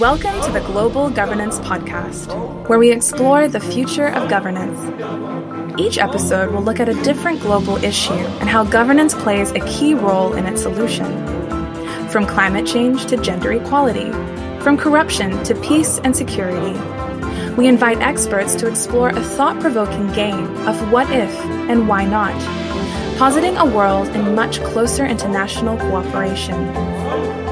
Welcome to the Global Governance Podcast, where we explore the future of governance. Each episode will look at a different global issue and how governance plays a key role in its solution. From climate change to gender equality, from corruption to peace and security, we invite experts to explore a thought provoking game of what if and why not, positing a world in much closer international cooperation.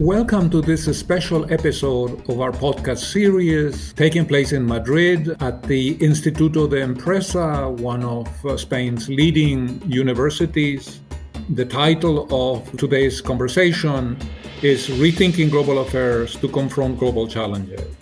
Welcome to this special episode of our podcast series taking place in Madrid at the Instituto de Empresa, one of Spain's leading universities. The title of today's conversation is Rethinking Global Affairs to Confront Global Challenges.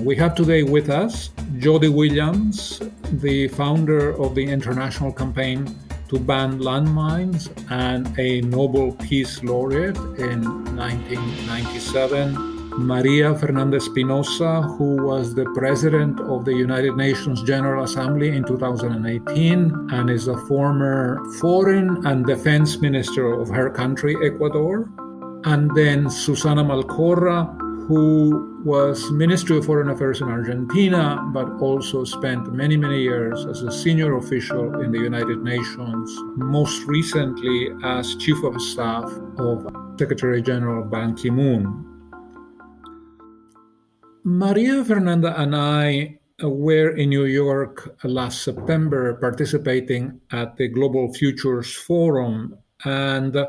We have today with us Jody Williams, the founder of the International Campaign to ban landmines and a Nobel Peace Laureate in 1997. Maria Fernanda Espinosa, who was the president of the United Nations General Assembly in 2018 and is a former foreign and defense minister of her country, Ecuador. And then Susana Malcorra, who was Ministry of Foreign Affairs in Argentina, but also spent many, many years as a senior official in the United Nations, most recently as Chief of Staff of Secretary General Ban Ki moon. Maria Fernanda and I were in New York last September participating at the Global Futures Forum, and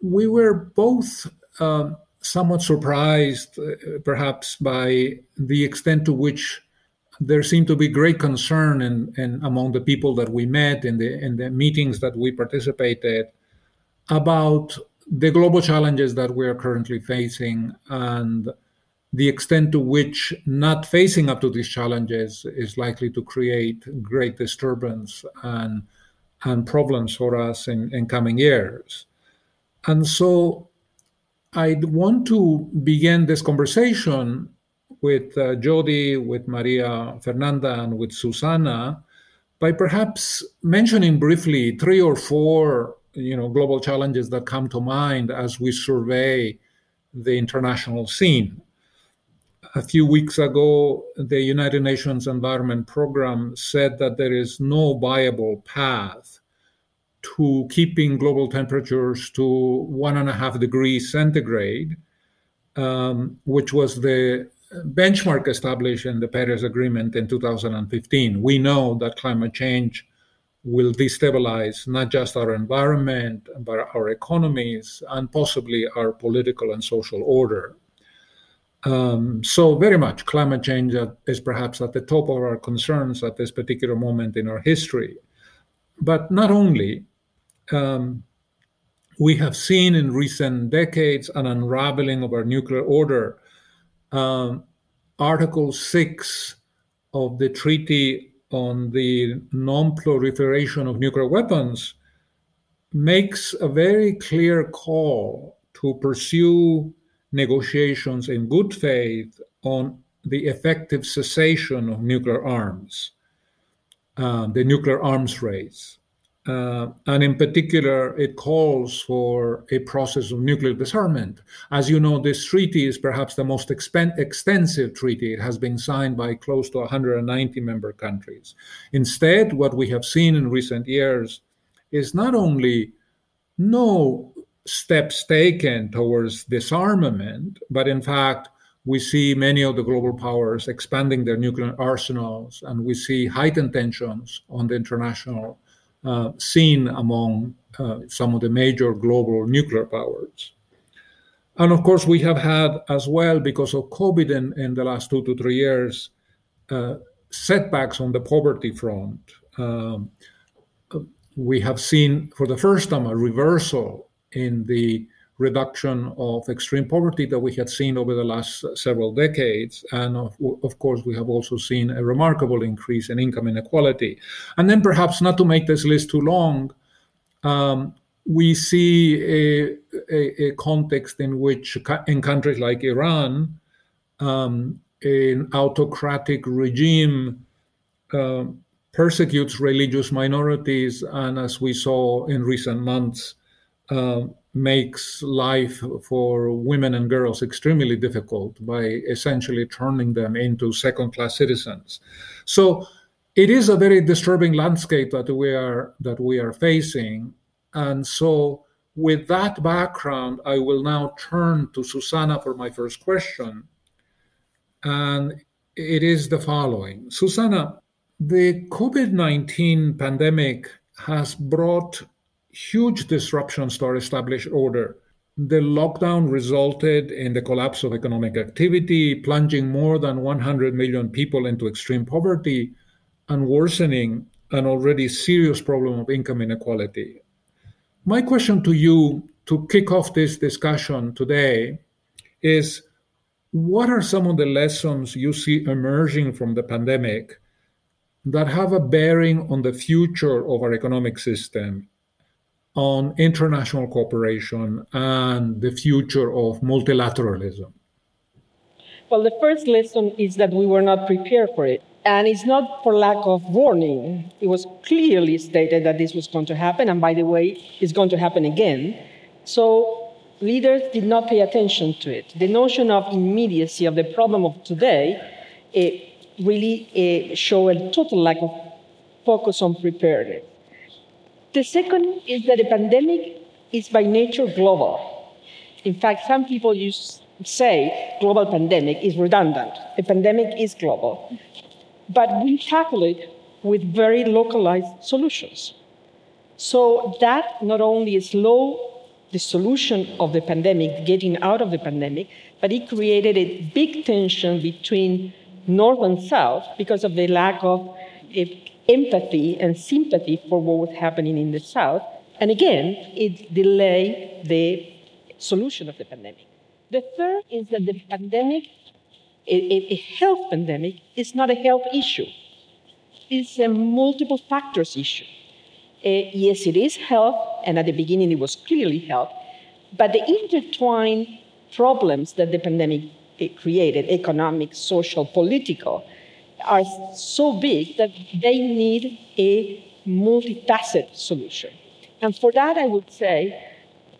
we were both. Um, somewhat surprised, uh, perhaps, by the extent to which there seemed to be great concern in, in, among the people that we met in the in the meetings that we participated about the global challenges that we are currently facing and the extent to which not facing up to these challenges is likely to create great disturbance and and problems for us in, in coming years. And so I want to begin this conversation with uh, Jody, with Maria Fernanda, and with Susana by perhaps mentioning briefly three or four you know, global challenges that come to mind as we survey the international scene. A few weeks ago, the United Nations Environment Program said that there is no viable path to keeping global temperatures to one and a half degrees centigrade, um, which was the benchmark established in the Paris Agreement in 2015. We know that climate change will destabilize not just our environment, but our economies and possibly our political and social order. Um, so, very much climate change is perhaps at the top of our concerns at this particular moment in our history. But not only, um, we have seen in recent decades an unraveling of our nuclear order. Um, Article 6 of the Treaty on the Non Proliferation of Nuclear Weapons makes a very clear call to pursue negotiations in good faith on the effective cessation of nuclear arms, uh, the nuclear arms race. Uh, and in particular, it calls for a process of nuclear disarmament. As you know, this treaty is perhaps the most expen- extensive treaty. It has been signed by close to 190 member countries. Instead, what we have seen in recent years is not only no steps taken towards disarmament, but in fact, we see many of the global powers expanding their nuclear arsenals, and we see heightened tensions on the international scene among uh, some of the major global nuclear powers. And of course, we have had as well, because of COVID in, in the last two to three years, uh, setbacks on the poverty front. Um, we have seen for the first time a reversal in the reduction of extreme poverty that we had seen over the last several decades. And of, of, course, we have also seen a remarkable increase in income inequality. And then, perhaps not to make this list too long, um, we see a, a, a, context in which, in countries like Iran, um, an autocratic regime uh, persecutes religious minorities, and as we saw in recent months, uh, makes life for women and girls extremely difficult by essentially turning them into second class citizens. So it is a very disturbing landscape that we are that we are facing. And so with that background, I will now turn to Susana for my first question. And it is the following. Susana, the COVID 19 pandemic has brought huge disruptions to our established order. The lockdown resulted in the collapse of economic activity, plunging more than 100 million people into extreme poverty and worsening an already serious problem of income inequality. My question to you to kick off this discussion today is what are some of the lessons you see emerging from the pandemic that have a bearing on the future of our economic system on international cooperation and the future of multilateralism? Well, the first lesson is that we were not prepared for it. And it's not for lack of warning. It was clearly stated that this was going to happen. And by the way, it's going to happen again. So leaders did not pay attention to it. The notion of immediacy of the problem of today it really uh, show a total lack of focus on preparedness. The second is that the pandemic is by nature global. In fact, some people use say global pandemic is redundant. A pandemic is global. But we tackle it with very localized solutions. So that not only slow the solution of the pandemic, getting out of the pandemic, but it created a big tension between North and South because of the lack of eh, empathy and sympathy for what was happening in the South. And again, it delayed the solution of the pandemic. The third is that the pandemic, a, health pandemic, is not a health issue. It's a multiple factors issue. Uh, yes, it is health, and at the beginning it was clearly health, but the intertwined problems that the pandemic eh, created economic, social, political are so big that they need a multifaceted solution. And for that, I would say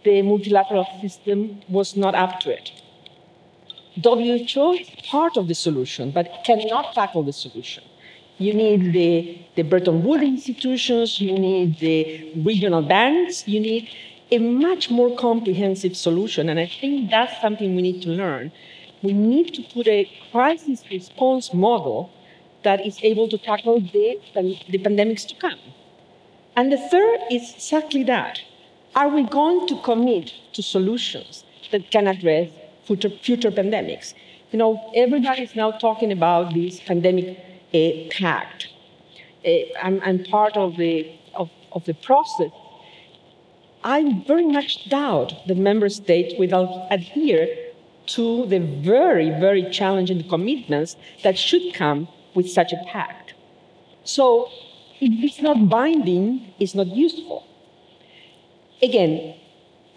the multilateral system was not up to it. WHO is part of the solution, but cannot tackle the solution. You need the, the Bretton Woods institutions, you need the regional banks, you need a much more comprehensive solution. And I think that's something we need to learn. We need to put a crisis response model that is able to tackle the, the pandemics to come. And the third is exactly that. Are we going to commit to solutions that can address future, future pandemics? You know, everybody is now talking about this pandemic uh, pact. Uh, I'm, I'm, part of the, of, of the process. I very much doubt that member states will adhere to the very, very challenging commitments that should come with such a pact. So if it's not binding, it's not useful. Again,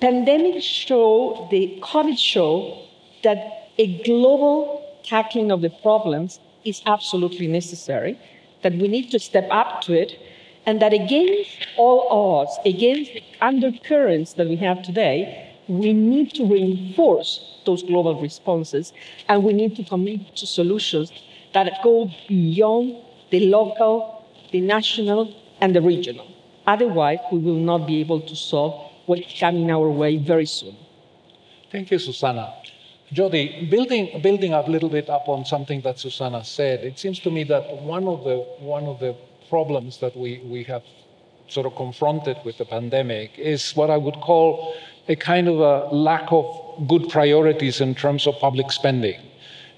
pandemics show, the COVID show that a global tackling of the problems is absolutely necessary, that we need to step up to it, and that against all odds, against the undercurrents that we have today, we need to reinforce those global responses and we need to commit to solutions that go beyond the local, the national, and the regional. Otherwise, we will not be able to solve what's coming our way very soon. Thank you, Susana. Jody, building, building up a little bit up on something that Susana said, it seems to me that one of the, one of the problems that we, we have sort of confronted with the pandemic is what I would call a kind of a lack of good priorities in terms of public spending.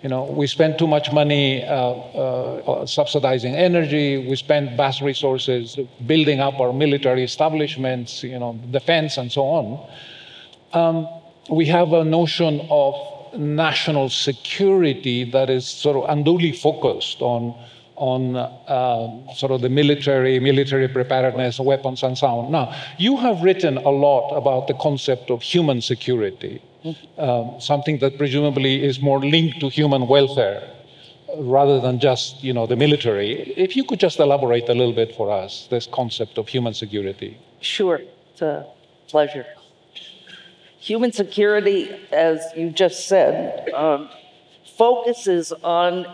You know, we spend too much money uh, uh, subsidizing energy. We spend vast resources building up our military establishments, you know, defense and so on. Um, we have a notion of national security that is sort of unduly focused on on uh, sort of the military, military preparedness, weapons, and so on. Now, you have written a lot about the concept of human security um, something that presumably is more linked to human welfare rather than just you know the military. If you could just elaborate a little bit for us this concept of human security. Sure, it's a pleasure. human security, as you just said, um, focuses on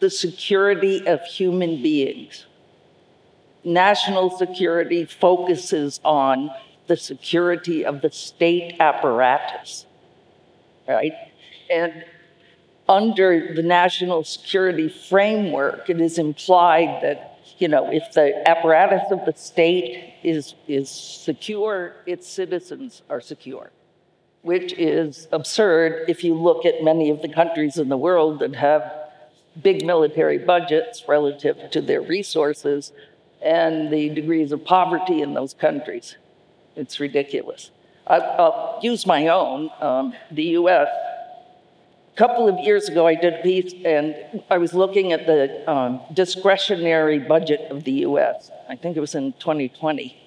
the security of human beings. National security focuses on the security of the state apparatus, right? And under the national security framework, it is implied that, you know, if the apparatus of the state is, is secure, its citizens are secure, which is absurd if you look at many of the countries in the world that have big military budgets relative to their resources and the degrees of poverty in those countries. It's ridiculous. I, will use my own. Um, the US, a couple of years ago, I did a piece and I was looking at the um, discretionary budget of the US. I think it was in 2020.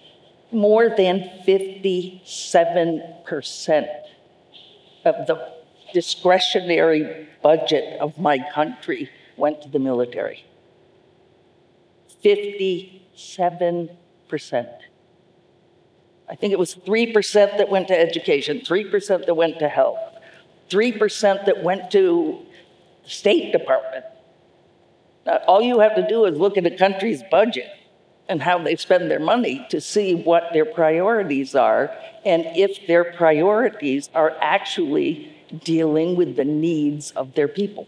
More than 57% of the discretionary budget of my country went to the military. 57%. I think it was 3% that went to education, 3% that went to health, 3% that went to the State Department. Now, all you have to do is look at a country's budget and how they spend their money to see what their priorities are and if their priorities are actually dealing with the needs of their people.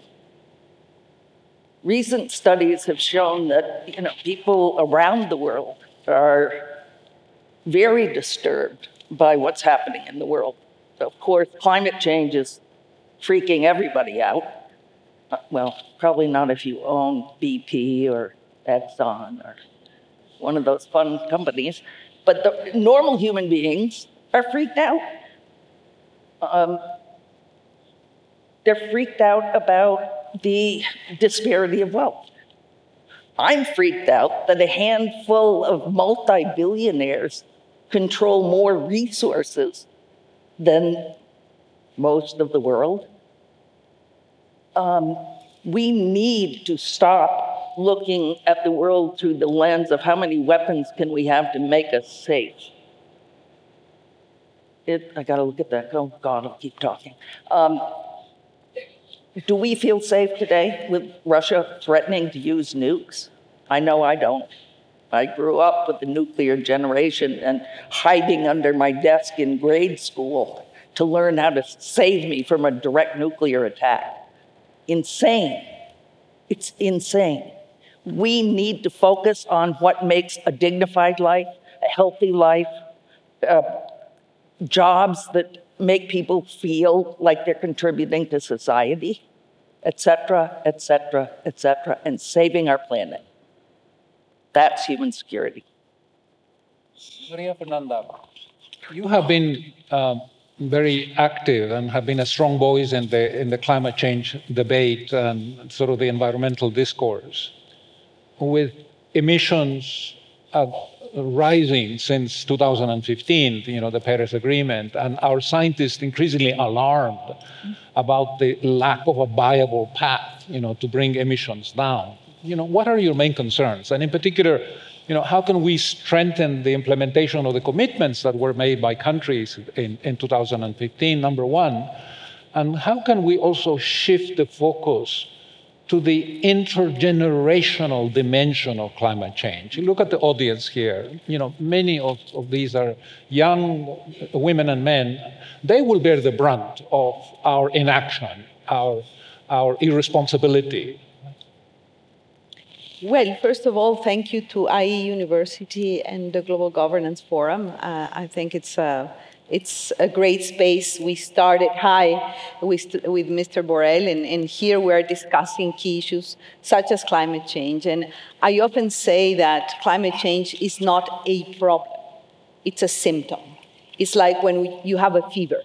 Recent studies have shown that you know, people around the world are very disturbed by what's happening in the world. Of course, climate change is freaking everybody out. Uh, well, probably not if you own BP or Exxon or one of those fun companies, but the normal human beings are freaked out. Um, they're freaked out about the disparity of wealth. I'm freaked out that a handful of multi billionaires control more resources than most of the world. Um, we need to stop looking at the world through the lens of how many weapons can we have to make us safe. It, I got to look at that. Oh, God, I'll keep talking. Um, do we feel safe today with Russia threatening to use nukes? I know I don't. I grew up with the nuclear generation and hiding under my desk in grade school to learn how to save me from a direct nuclear attack. Insane. It's insane. We need to focus on what makes a dignified life, a healthy life, uh, jobs that make people feel like they're contributing to society, etc., etc., etc., and saving our planet. That's human security. Maria Fernanda, you have been um, very active and have been a strong voice in the, in the climate change debate and sort of the environmental discourse. With emissions uh, rising since 2015, you know, the Paris Agreement, and our scientists increasingly alarmed about the lack of a viable path, you know, to bring emissions down you know, what are your main concerns? And in particular, you know, how can we strengthen the implementation of the commitments that were made by countries in, in 2015, number one? And how can we also shift the focus to the intergenerational dimension of climate change? You look at the audience here, you know, many of, of these are young women and men. They will bear the brunt of our inaction, our, our irresponsibility, well, first of all, thank you to IE University and the Global Governance Forum. Uh, I think it's a, it's a great space. We started high with, with Mr. Borrell, and, and here we're discussing key issues such as climate change. And I often say that climate change is not a problem, it's a symptom. It's like when we, you have a fever.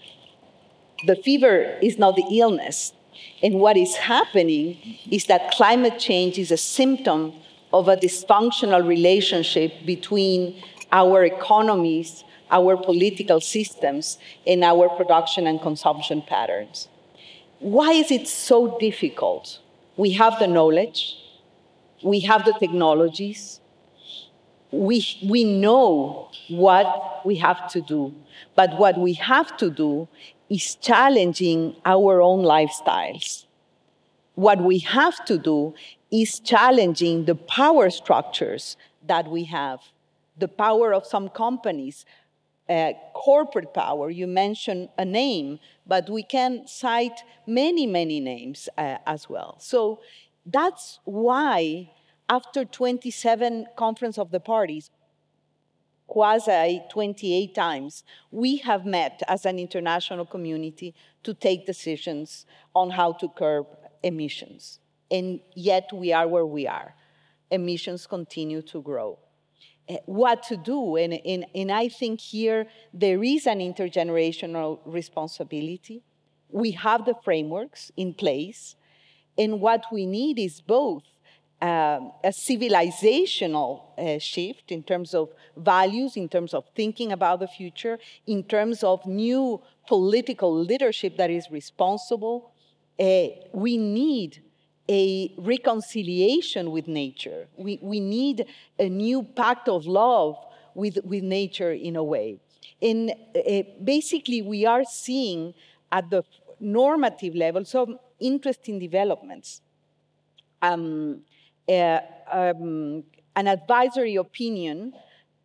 The fever is not the illness, and what is happening is that climate change is a symptom of a dysfunctional relationship between our economies, our political systems, and our production and consumption patterns. Why is it so difficult? We have the knowledge, we have the technologies, we, we know what we have to do, but what we have to do is challenging our own lifestyles. What we have to do is challenging the power structures that we have, the power of some companies, uh, corporate power. You mentioned a name, but we can cite many, many names uh, as well. So that's why, after 27 Conference of the Parties, quasi 28 times, we have met as an international community to take decisions on how to curb emissions. And yet we are where we are. Emissions continue to grow. Eh, what to do, and, and, and I think here there is an intergenerational responsibility. We have the frameworks in place, and what we need is both um, a civilizational uh, shift in terms of values, in terms of thinking about the future, in terms of new political leadership that is responsible. Uh, we need a reconciliation with nature. We, we need a new pact of love with, with nature in a way. And uh, basically, we are seeing at the normative level some interesting developments. Um, um, an advisory opinion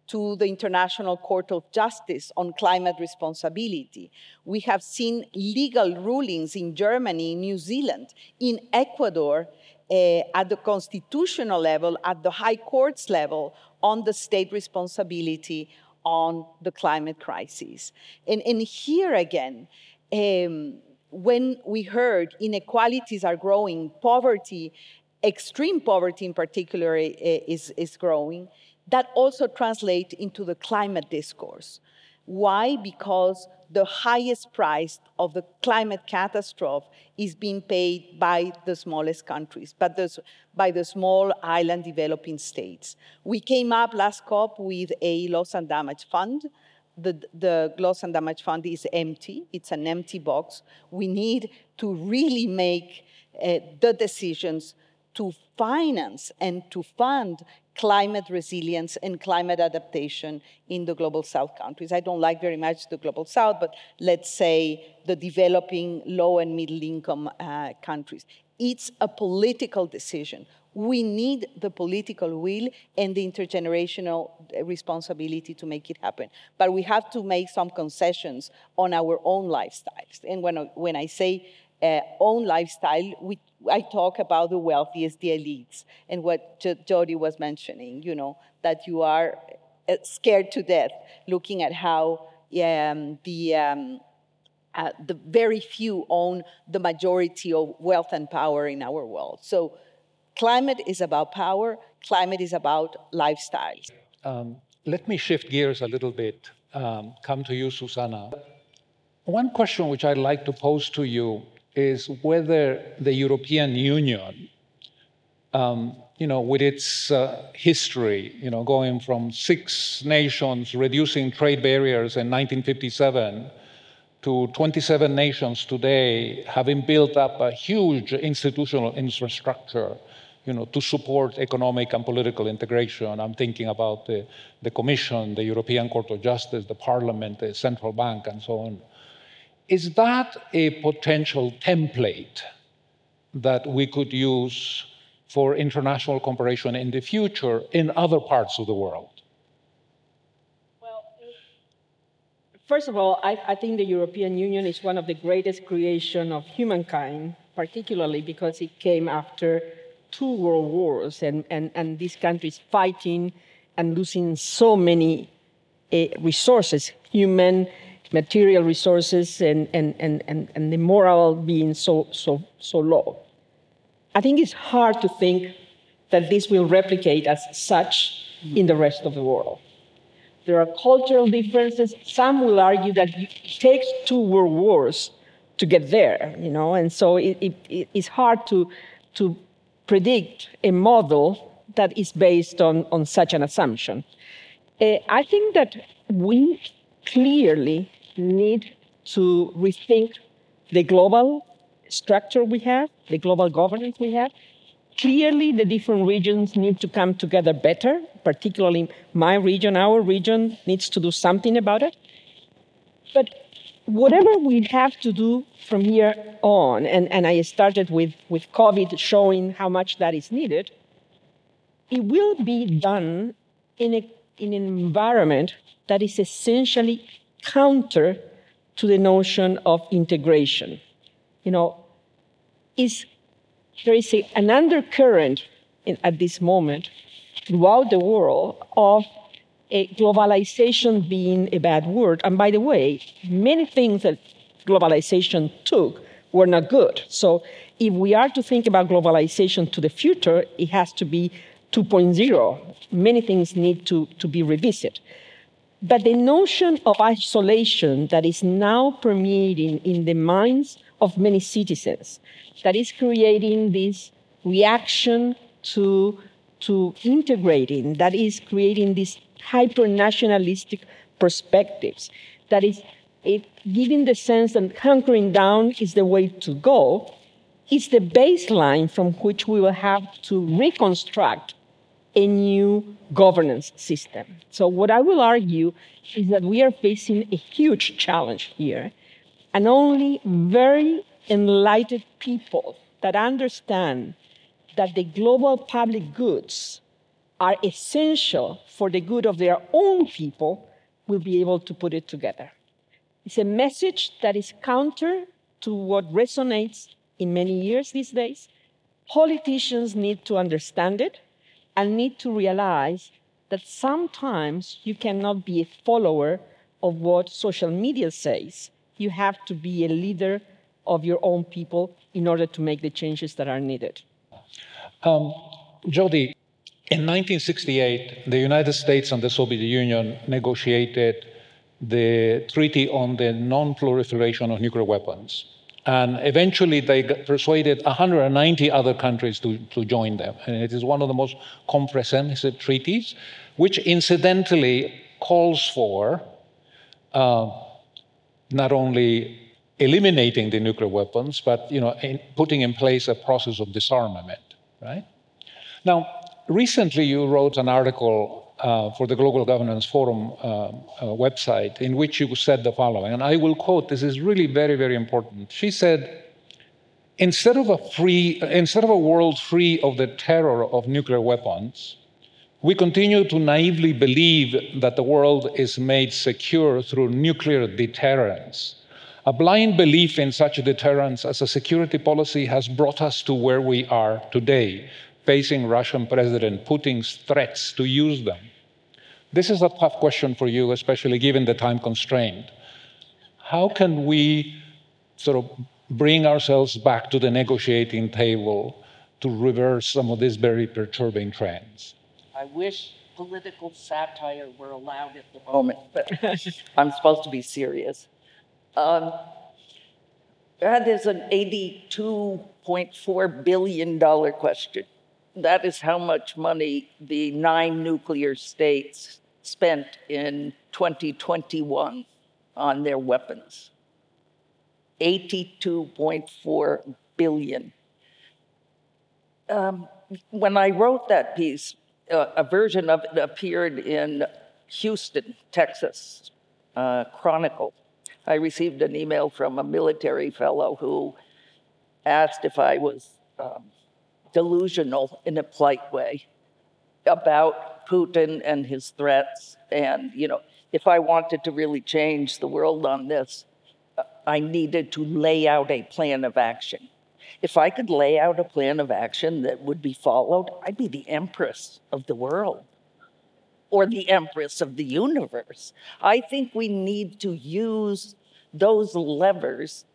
to the International Court of Justice on climate responsibility. We have seen legal rulings in Germany, New Zealand, in Ecuador, uh, at the constitutional level, at the high courts level, on the state responsibility on the climate crisis. And, and here again, um, when we heard inequalities are growing, poverty extreme poverty in particular is, is growing, that also translates into the climate discourse. Why? Because the highest price of the climate catastrophe is being paid by the smallest countries, but by the small island developing states. We came up last COP with a loss and damage fund. The, the loss and damage fund is empty, it's an empty box. We need to really make uh, the decisions to finance and to fund climate resilience and climate adaptation in the global south countries. I don't like very much the global south, but let's say the developing low and middle income uh, countries. It's a political decision. We need the political will and the intergenerational responsibility to make it happen. But we have to make some concessions on our own lifestyles. And when, when I say uh, own lifestyle, we, I talk about the wealthiest, the elites, and what Jody was mentioning, you know, that you are uh, scared to death looking at how um, the, um, uh, the very few own the majority of wealth and power in our world. So climate is about power, climate is about lifestyles. Um, let me shift gears a little bit, um, come to you, Susana. One question which I'd like to pose to you is whether the European Union, um, you know, with its uh, history, you know, going from six nations reducing trade barriers in 1957 to 27 nations today, having built up a huge institutional infrastructure, you know, to support economic and political integration. I'm thinking about the, the Commission, the European Court of Justice, the Parliament, the Central Bank, and so on. Is that a potential template that we could use for international cooperation in the future in other parts of the world? Well, first of all, I, I think the European Union is one of the greatest creation of humankind, particularly because it came after two world wars and, and, and these countries fighting and losing so many uh, resources, human, material resources and, and, and, and, and the moral being so, so, so low. I think it's hard to think that this will replicate as such in the rest of the world. There are cultural differences. Some will argue that it takes two world wars to get there, you know, and so it, it, it's hard to, to predict a model that is based on, on such an assumption. Uh, I think that we clearly need to rethink the global structure we have, the global governance we have, clearly the different regions need to come together better, particularly my region, our region needs to do something about it. But whatever we have to do from here on, and, and I started with, with COVID showing how much that is needed, it will be done in, a, in an environment that is essentially counter to the notion of integration. You know, is there is a, an undercurrent in, at this moment throughout the world of a globalization being a bad word. And by the way, many things that globalization took were not good. So if we are to think about globalization to the future, it has to be 2.0. Many things need to, to be revisited. But the notion of isolation that is now permeating in the minds of many citizens, that is creating this reaction to, to integrating, that is creating these hyper nationalistic perspectives, that is it, giving the sense that hunkering down is the way to go, is the baseline from which we will have to reconstruct a new governance system. So, what I will argue is that we are facing a huge challenge here, and only very enlightened people that understand that the global public goods are essential for the good of their own people will be able to put it together. It's a message that is counter to what resonates in many years these days. Politicians need to understand it and need to realize that sometimes you cannot be a follower of what social media says. You have to be a leader of your own people in order to make the changes that are needed. Um, Jody, in 1968, the United States and the Soviet Union negotiated the Treaty on the Non Proliferation of Nuclear Weapons. And eventually, they persuaded 190 other countries to, to join them. And it is one of the most comprehensive treaties, which incidentally calls for uh, not only eliminating the nuclear weapons, but you know, in putting in place a process of disarmament. Right now, recently you wrote an article uh, for the Global Governance Forum uh, uh, website, in which you said the following, and I will quote, this is really very, very important. She said, instead of a free, instead of a world free of the terror of nuclear weapons, we continue to naively believe that the world is made secure through nuclear deterrence. A blind belief in such deterrence as a security policy has brought us to where we are today, facing Russian President Putin's threats to use them. This is a tough question for you, especially given the time constraint. How can we sort of bring ourselves back to the negotiating table to reverse some of these very perturbing trends? I wish political satire were allowed at the moment, but I'm supposed to be serious. Um, that is an $82.4 billion question that is how much money the nine nuclear states spent in 2021 on their weapons 82.4 billion. Um, when I wrote that piece, uh, a version of it appeared in Houston, Texas, uh, Chronicle. I received an email from a military fellow who asked if I was um, delusional in a polite way about Putin and his threats. And, you know, if I wanted to really change the world on this, uh, I needed to lay out a plan of action. If I could lay out a plan of action that would be followed, I'd be the empress of the world or the empress of the universe. I think we need to use those levers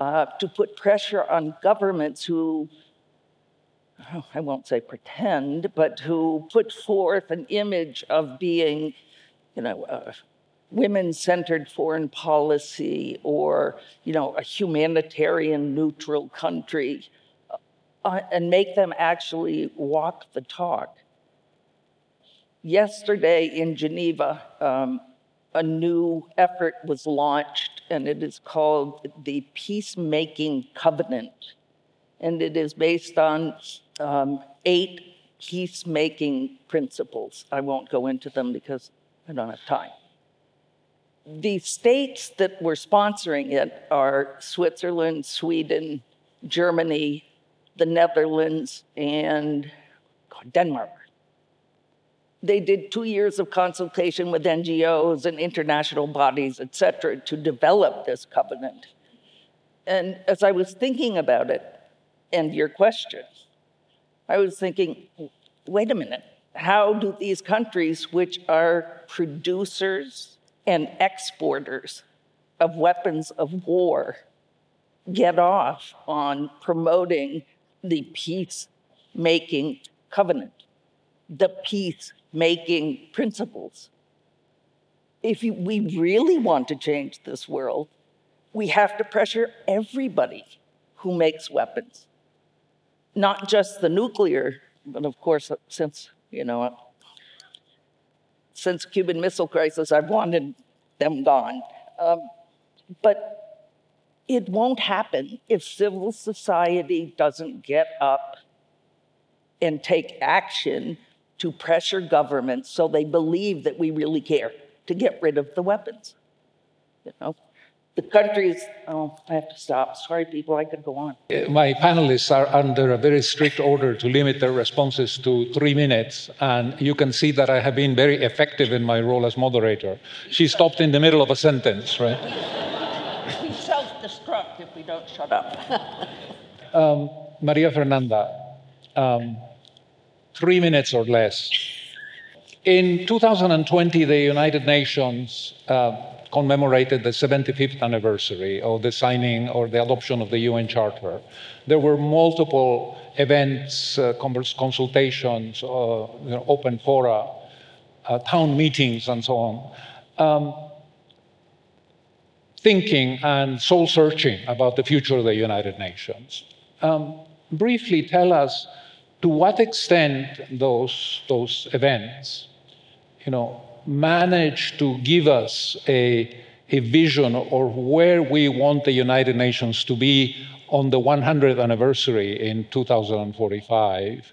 uh, to put pressure on governments who Oh, I won't say pretend, but who put forth an image of being, you know, women-centered foreign policy or, you know, a humanitarian neutral country, uh, and make them actually walk the talk. Yesterday in Geneva, um, a new effort was launched, and it is called the Peacemaking Covenant and it is based on um, eight peacemaking principles. I won't go into them because I don't have time. The states that were sponsoring it are Switzerland, Sweden, Germany, the Netherlands, and Denmark. They did two years of consultation with NGOs and international bodies, et cetera, to develop this covenant. And as I was thinking about it and your question, I was thinking, wait a minute, how do these countries, which are producers and exporters of weapons of war, get off on promoting the peace-making covenant, the peace-making principles? If we really want to change this world, we have to pressure everybody who makes weapons, not just the nuclear, but of course, since, you know, since Cuban Missile Crisis, I've wanted them gone. Um, but it won't happen if civil society doesn't get up and take action to pressure governments so they believe that we really care to get rid of the weapons. You know, the countries, oh, I have to stop. Sorry, people, I could go on. Uh, my panelists are under a very strict order to limit their responses to three minutes, and you can see that I have been very effective in my role as moderator. She stopped in the middle of a sentence, right? We self destruct if we don't shut up. um, Maria Fernanda, um, three minutes or less. In 2020, the United Nations uh, commemorated the 75th anniversary of the signing or the adoption of the UN Charter. There were multiple events, uh, consultations, uh, you know, open fora, uh, town meetings, and so on. Um, thinking and soul searching about the future of the United Nations. Um, briefly tell us to what extent those, those events, you know, managed to give us a, a vision of where we want the United Nations to be on the 100th anniversary in 2045.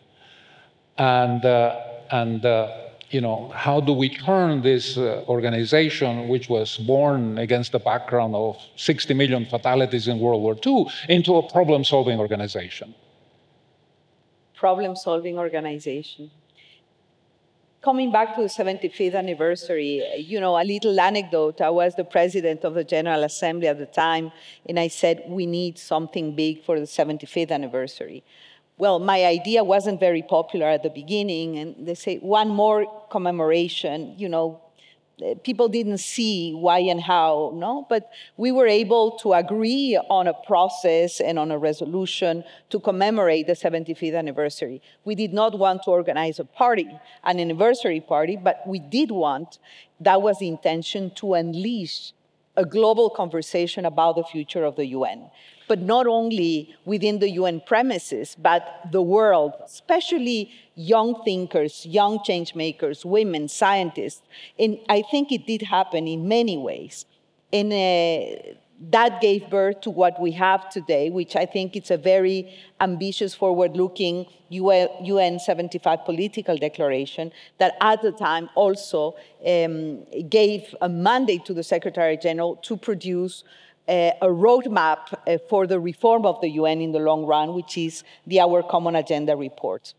And, uh, and uh, you know, how do we turn this uh, organization, which was born against the background of 60 million fatalities in World War II, into a problem solving organization? Problem solving organization coming back to the 75th anniversary, you know, a little anecdote. I was the president of the General Assembly at the time, and I said, we need something big for the 75th anniversary. Well, my idea wasn't very popular at the beginning, and they say, one more commemoration, you know, people didn't see why and how, no? But we were able to agree on a process and on a resolution to commemorate the 75th anniversary. We did not want to organize a party, an anniversary party, but we did want, that was the intention, to unleash a global conversation about the future of the UN but not only within the UN premises, but the world, especially young thinkers, young change makers, women, scientists. And I think it did happen in many ways. And uh, that gave birth to what we have today, which I think it's a very ambitious, forward-looking UN 75 political declaration that at the time also um, gave a mandate to the Secretary General to produce a roadmap uh, for the reform of the UN in the long run, which is the Our Common Agenda report.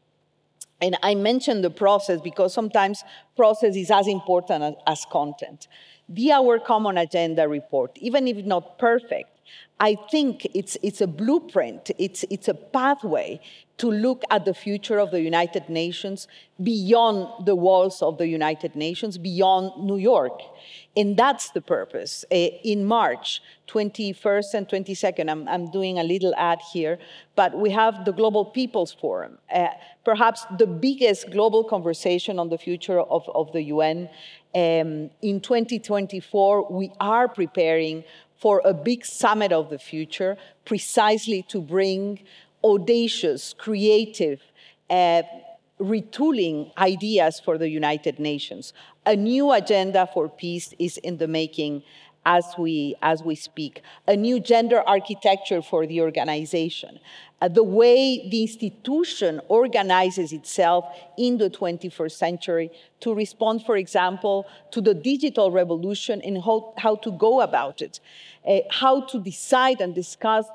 And I mentioned the process because sometimes process is as important as, as content. The Our Common Agenda report, even if not perfect, I think it's, it's a blueprint, it's, it's a pathway to look at the future of the United Nations beyond the walls of the United Nations, beyond New York. And that's the purpose. Uh, in March 21st and 22nd, I'm, I'm, doing a little ad here, but we have the Global People's Forum, uh, perhaps the biggest global conversation on the future of, of the UN. Um, in 2024, we are preparing for a big summit of the future, precisely to bring audacious, creative, uh, retooling ideas for the United Nations. A new agenda for peace is in the making. as we, as we speak, a new gender architecture for the organization, uh, the way the institution organizes itself in the 21st century to respond, for example, to the digital revolution and how, how to go about it, uh, how to decide and discuss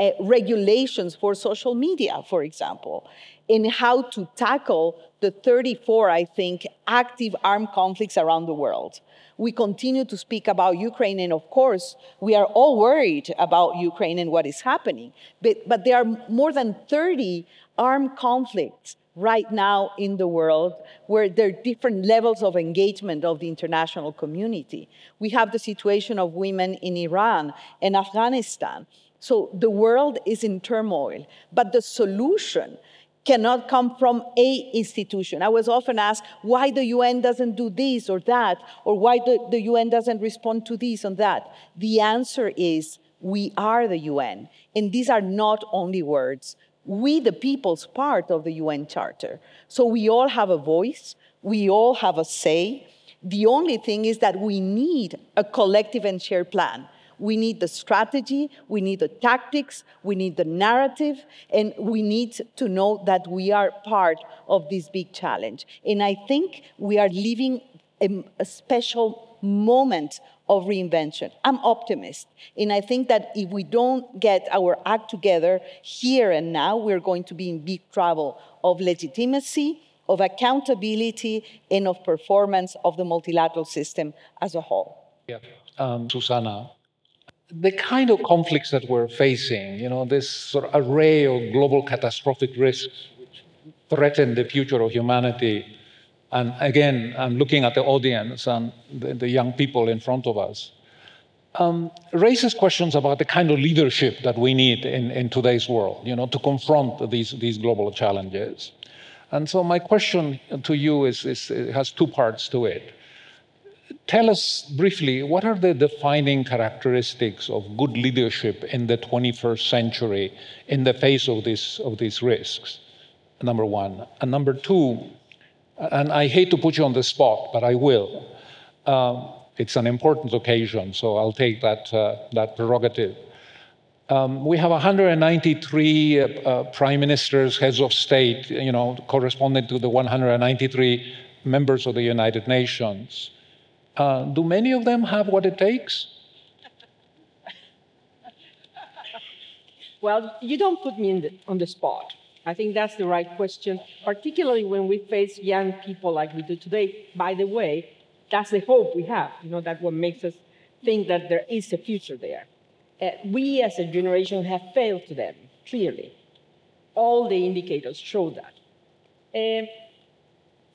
uh, regulations for social media, for example, in how to tackle the 34, I think, active armed conflicts around the world we continue to speak about Ukraine, and of course, we are all worried about Ukraine and what is happening. But, but there are more than 30 armed conflicts right now in the world where there are different levels of engagement of the international community. We have the situation of women in Iran and Afghanistan. So the world is in turmoil, but the solution cannot come from a institution. I was often asked why the UN doesn't do this or that, or why the, the UN doesn't respond to this and that. The answer is we are the UN. And these are not only words. We, the people's part of the UN Charter. So we all have a voice, we all have a say. The only thing is that we need a collective and shared plan. We need the strategy, we need the tactics, we need the narrative, and we need to know that we are part of this big challenge. And I think we are living a, a special moment of reinvention. I'm optimist. And I think that if we don't get our act together here and now, we're going to be in big trouble of legitimacy, of accountability, and of performance of the multilateral system as a whole. Yeah. Um, Susana, the kind of conflicts that we're facing, you know, this sort of array of global catastrophic risks which threaten the future of humanity. And again, I'm looking at the audience and the, the young people in front of us. Um, raises questions about the kind of leadership that we need in, in today's world, you know, to confront these, these global challenges. And so my question to you is, is has two parts to it tell us briefly what are the defining characteristics of good leadership in the 21st century in the face of, this, of these risks? Number one. And number two, and I hate to put you on the spot, but I will. Um, it's an important occasion, so I'll take that, uh, that prerogative. Um, we have 193 uh, uh, prime ministers, heads of state, you know, corresponding to the 193 members of the United Nations. Uh, do many of them have what it takes? Well, you don't put me the, on the spot. I think that's the right question, particularly when we face young people like we do today. By the way, that's the hope we have. You know, that's what makes us think that there is a future there. Uh, we as a generation have failed to them, clearly. All the indicators show that. Uh,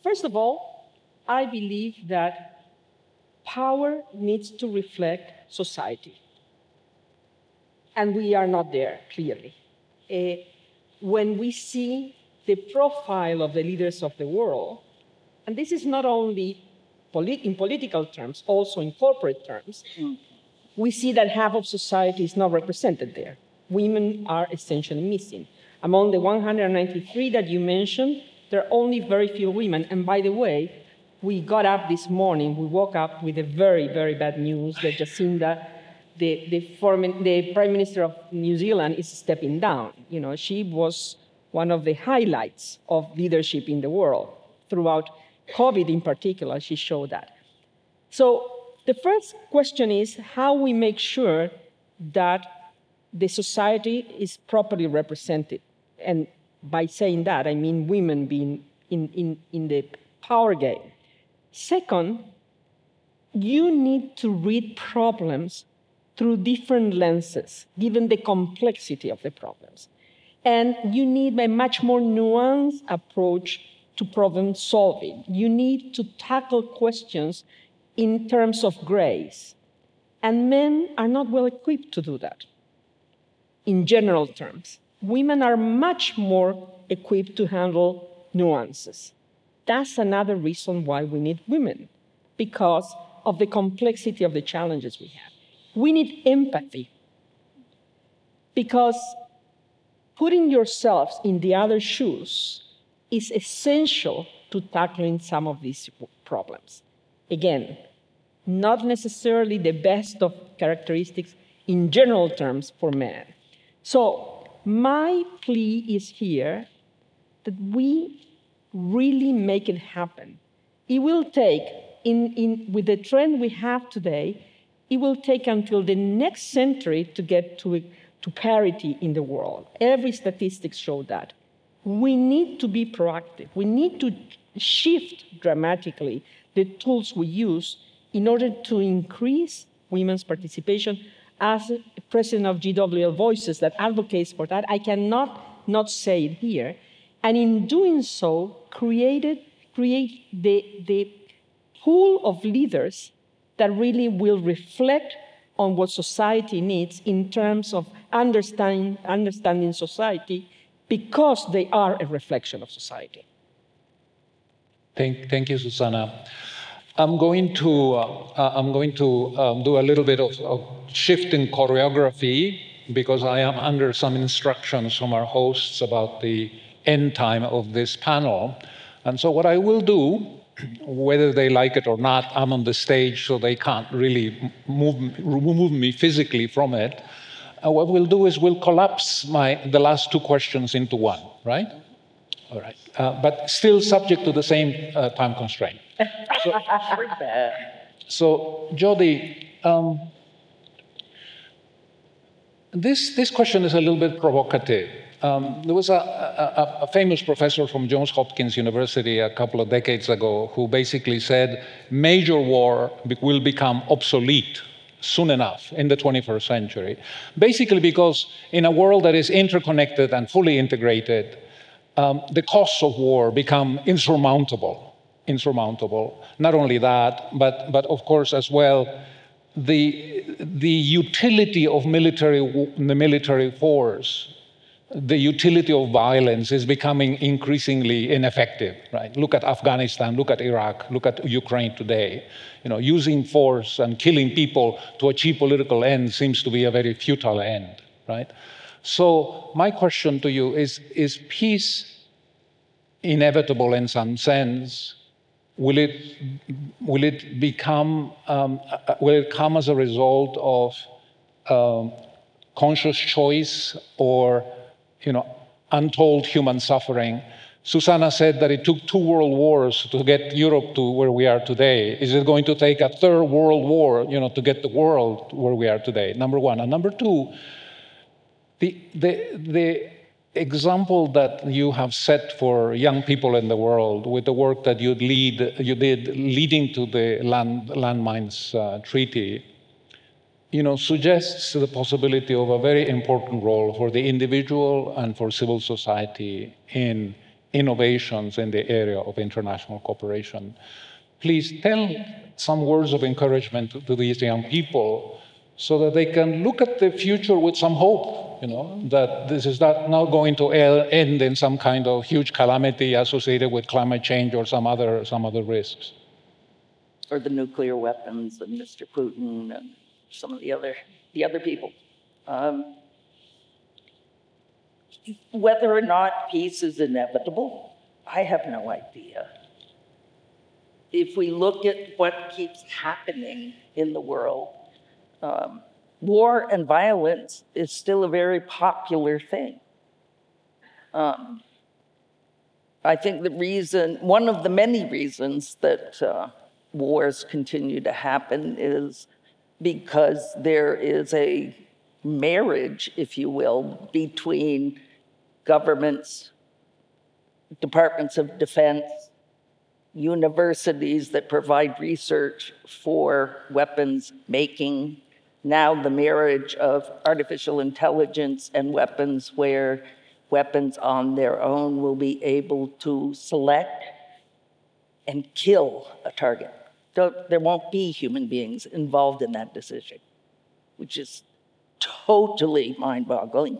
first of all, I believe that power needs to reflect society. And we are not there, clearly. Uh, when we see the profile of the leaders of the world, and this is not only polit- in political terms, also in corporate terms, we see that half of society is not represented there. Women are essentially missing. Among the 193 that you mentioned, there are only very few women. And by the way, we got up this morning, we woke up with a very, very bad news that Jacinda, the, the, foreign, the Prime Minister of New Zealand, is stepping down. You know, she was one of the highlights of leadership in the world. Throughout COVID in particular, she showed that. So the first question is how we make sure that the society is properly represented. And by saying that, I mean women being in, in, in the power game. Second, you need to read problems through different lenses, given the complexity of the problems. And you need a much more nuanced approach to problem solving. You need to tackle questions in terms of grace. And men are not well equipped to do that in general terms. Women are much more equipped to handle nuances. That's another reason why we need women, because of the complexity of the challenges we have. We need empathy, because putting yourselves in the other shoes is essential to tackling some of these problems. Again, not necessarily the best of characteristics in general terms for men. So, my plea is here that we really make it happen. It will take, in, in, with the trend we have today, it will take until the next century to get to, to parity in the world. Every statistics show that. We need to be proactive. We need to shift dramatically the tools we use in order to increase women's participation. As president of GWL Voices that advocates for that, I cannot not say it here. And in doing so, created, create the, the pool of leaders that really will reflect on what society needs in terms of understanding, understanding society because they are a reflection of society. Thank, thank you, Susana. I'm going to, uh, I'm going to um, do a little bit of, of shift in choreography because I am under some instructions from our hosts about the end time of this panel. And so, what I will do, whether they like it or not, I'm on the stage, so they can't really move, remove me physically from it. Uh, what we'll do is we'll collapse my, the last two questions into one, right? All right. Uh, but still subject to the same uh, time constraint. So, so Jody, um, this, this question is a little bit provocative. Um, there was a, a, a, famous professor from Johns Hopkins University a couple of decades ago who basically said major war will become obsolete soon enough in the 21st century. Basically, because in a world that is interconnected and fully integrated, um, the costs of war become insurmountable. Insurmountable. Not only that, but, but of course, as well, the, the utility of military, the military force the utility of violence is becoming increasingly ineffective right? Look at afghanistan look at iraq look at ukraine today. You know using force and killing people to achieve political ends seems to be a very futile end right? So my question to you is is peace inevitable in some sense? Will it will it become um, uh, will it come as a result of um, conscious choice or you know, untold human suffering. Susana said that it took two world wars to get Europe to where we are today. Is it going to take a third world war, you know, to get the world where we are today? Number one. And number two, the, the, the example that you have set for young people in the world with the work that you, lead, you did leading to the land, landmines uh, treaty, you know, suggests the possibility of a very important role for the individual and for civil society in innovations in the area of international cooperation. Please tell some words of encouragement to, these young people so that they can look at the future with some hope, you know, that this is not, not going to end in some kind of huge calamity associated with climate change or some other, some other risks. Or the nuclear weapons and Mr. Putin and some of the other the other people. Um, whether or not peace is inevitable, I have no idea. If we look at what keeps happening in the world, um, war and violence is still a very popular thing. Um, I think the reason, one of the many reasons that uh, wars continue to happen is because there is a marriage, if you will, between governments, departments of defense, universities that provide research for weapons making, now the marriage of artificial intelligence and weapons where weapons on their own will be able to select and kill a target there won't be human beings involved in that decision, which is totally mind boggling,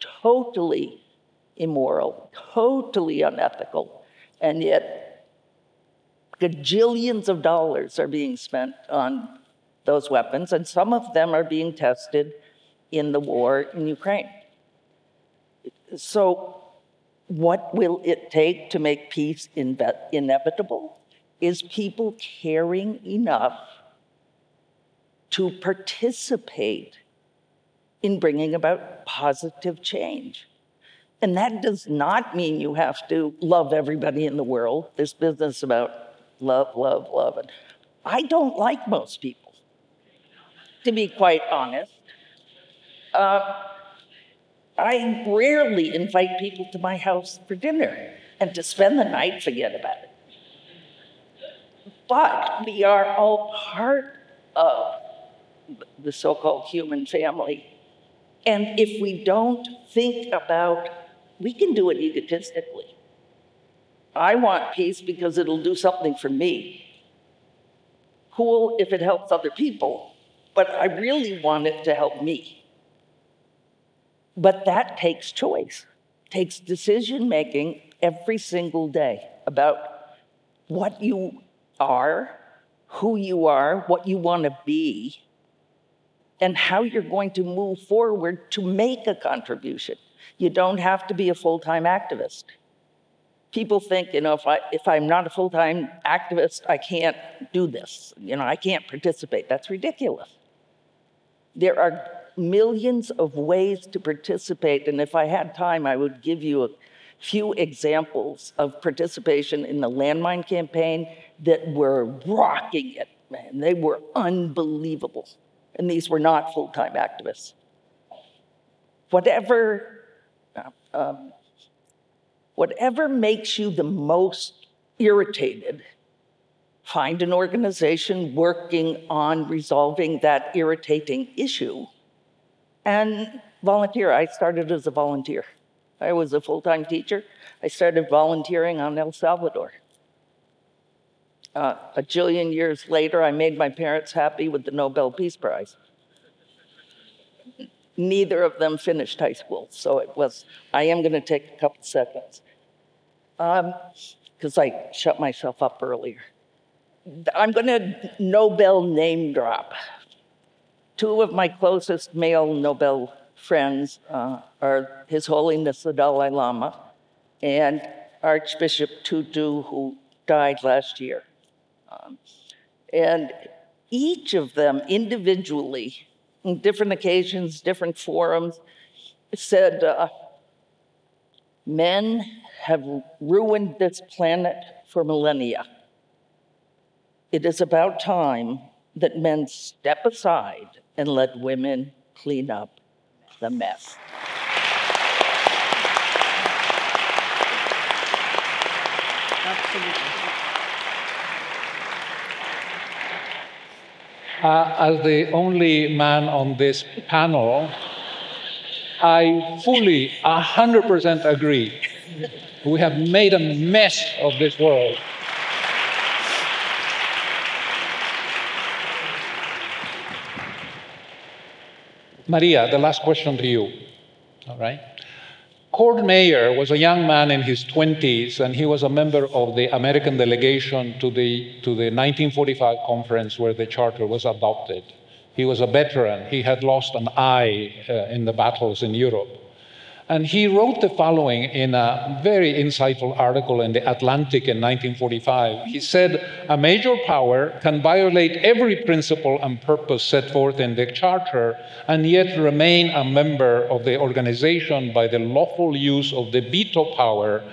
totally immoral, totally unethical. And yet, gajillions of dollars are being spent on those weapons, and some of them are being tested in the war in Ukraine. So, what will it take to make peace inevitable? Is people caring enough to participate in bringing about positive change. And that does not mean you have to love everybody in the world. This business about love, love, love. And I don't like most people, to be quite honest. Uh, I rarely invite people to my house for dinner and to spend the night, forget about it. But we are all part of the so called human family. And if we don't think about, we can do it egotistically. I want peace because it'll do something for me. Cool if it helps other people, but I really want it to help me. But that takes choice, takes decision making every single day about what you are, who you are, what you want to be, and how you're going to move forward to make a contribution. You don't have to be a full time activist. People think, you know, if, I, if I'm not a full time activist, I can't do this. You know, I can't participate. That's ridiculous. There are millions of ways to participate. And if I had time, I would give you a few examples of participation in the landmine campaign that were rocking it, man. They were unbelievable. And these were not full time activists. Whatever, um, whatever makes you the most irritated, find an organization working on resolving that irritating issue and volunteer. I started as a volunteer. I was a full time teacher. I started volunteering on El Salvador. Uh, a jillion years later, I made my parents happy with the Nobel Peace Prize. Neither of them finished high school, so it was, I am going to take a couple seconds. Because um, I shut myself up earlier. I'm going to Nobel name drop Two of my closest male Nobel friends uh, are His Holiness the Dalai Lama and Archbishop Tutu, who died last year. Um, and each of them individually, in different occasions, different forums, said, uh, Men have ruined this planet for millennia. It is about time that men step aside and let women clean up the mess. Absolutely. Uh, as the only man on this panel, I fully, 100% agree. We have made a mess of this world. Maria, the last question to you. All right. Cord Meyer was a young man in his 20s, and he was a member of the American delegation to the, to the 1945 conference where the charter was adopted. He was a veteran. He had lost an eye uh, in the battles in Europe. And he wrote the following in a very insightful article in The Atlantic in 1945. He said, A major power can violate every principle and purpose set forth in the Charter and yet remain a member of the organization by the lawful use of the veto power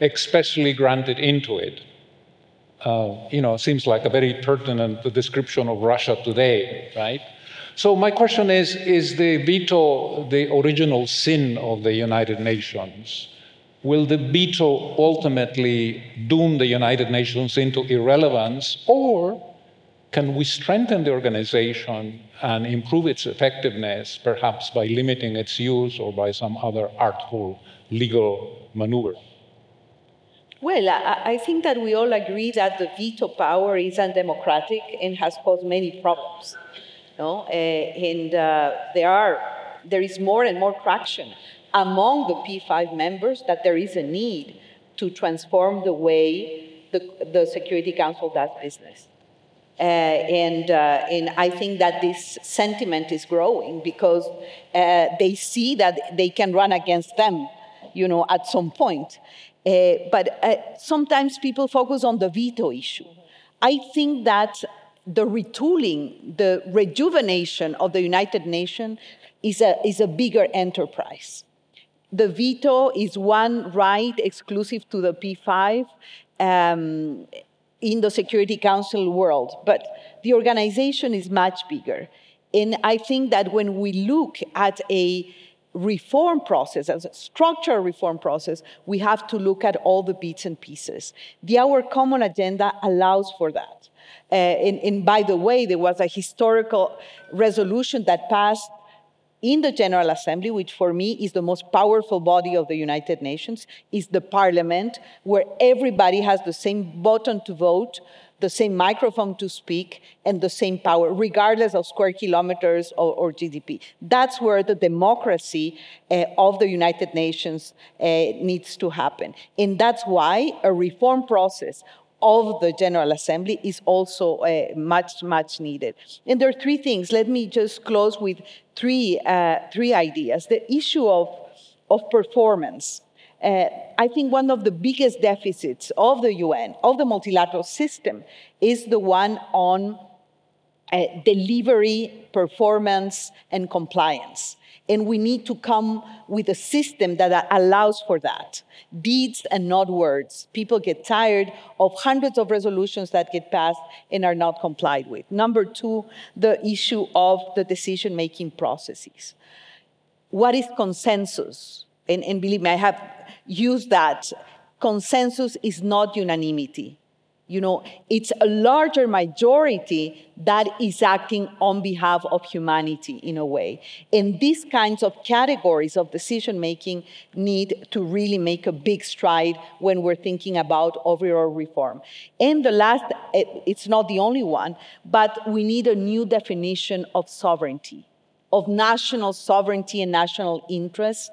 expressly granted into it. Uh, you know, seems like a very pertinent description of Russia today, right? So my question is, is the veto the original sin of the United Nations? Will the veto ultimately doom the United Nations into irrelevance, or can we strengthen the organization and improve its effectiveness, perhaps by limiting its use or by some other artful legal maneuver? Well, I, think that we all agree that the veto power is undemocratic and has caused many problems. No? Uh, and uh, there, are, there is more and more traction among the P5 members that there is a need to transform the way the, the Security Council does business. Uh, and, uh, and I think that this sentiment is growing because uh, they see that they can run against them, you know, at some point. But sometimes people focus on the veto issue. I think that the retooling, the rejuvenation of the United Nations is a, is a bigger enterprise. The veto is one right exclusive to the P5 um, in the Security Council world, but the organization is much bigger. And I think that when we look at a reform process, as a structural reform process, we have to look at all the bits and pieces. The Our Common Agenda allows for that. Uh, and, and by the way, there was a historical resolution that passed in the General Assembly, which for me is the most powerful body of the United Nations, is the parliament, where everybody has the same button to vote, the same microphone to speak, and the same power, regardless of square kilometers or, or GDP. That's where the democracy uh, of the United Nations uh, needs to happen. And that's why a reform process of the General Assembly is also uh, much, much needed. And there are three things. Let me just close with three, uh, three ideas. The issue of, of performance. Uh, I think one of the biggest deficits of the UN, of the multilateral system, is the one on uh, delivery, performance, and compliance. And we need to come with a system that allows for that deeds and not words. People get tired of hundreds of resolutions that get passed and are not complied with. Number two, the issue of the decision making processes. What is consensus? And, and believe me, I have used that. Consensus is not unanimity you know, it's a larger majority that is acting on behalf of humanity in a way. And these kinds of categories of decision making need to really make a big stride when we're thinking about overall reform. And the last, it's not the only one, but we need a new definition of sovereignty, of national sovereignty and national interest.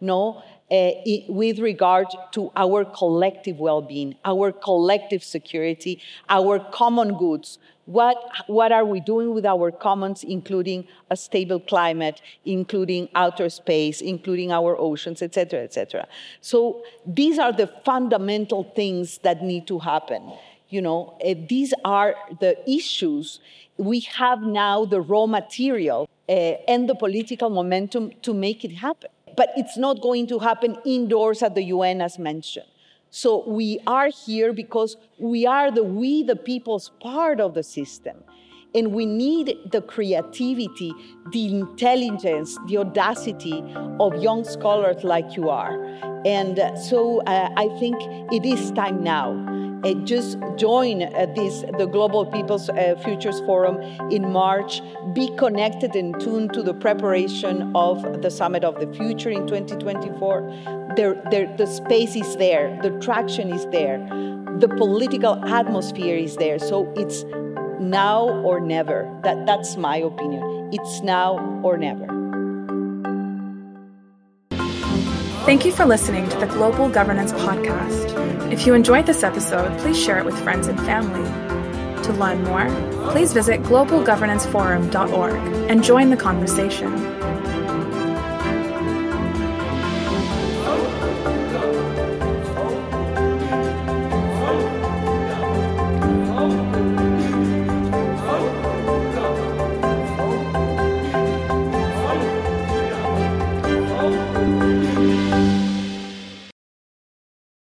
No, uh, with regard to our collective well being, our collective security, our common goods. What, what are we doing with our commons, including a stable climate, including outer space, including our oceans, et cetera, et cetera? So these are the fundamental things that need to happen. You know, uh, these are the issues. We have now the raw material uh, and the political momentum to make it happen but it's not going to happen indoors at the UN as mentioned. So we are here because we are the we the people's part of the system. And we need the creativity, the intelligence, the audacity of young scholars like you are. And so uh, I think it is time now uh, just join uh, this the Global People's uh, Futures Forum in March. Be connected and tuned to the preparation of the Summit of the Future in 2024. There, there, the space is there, the traction is there, the political atmosphere is there. So it's now or never. That, that's my opinion. It's now or never. Thank you for listening to the Global Governance Podcast. If you enjoyed this episode, please share it with friends and family. To learn more, please visit globalgovernanceforum.org and join the conversation.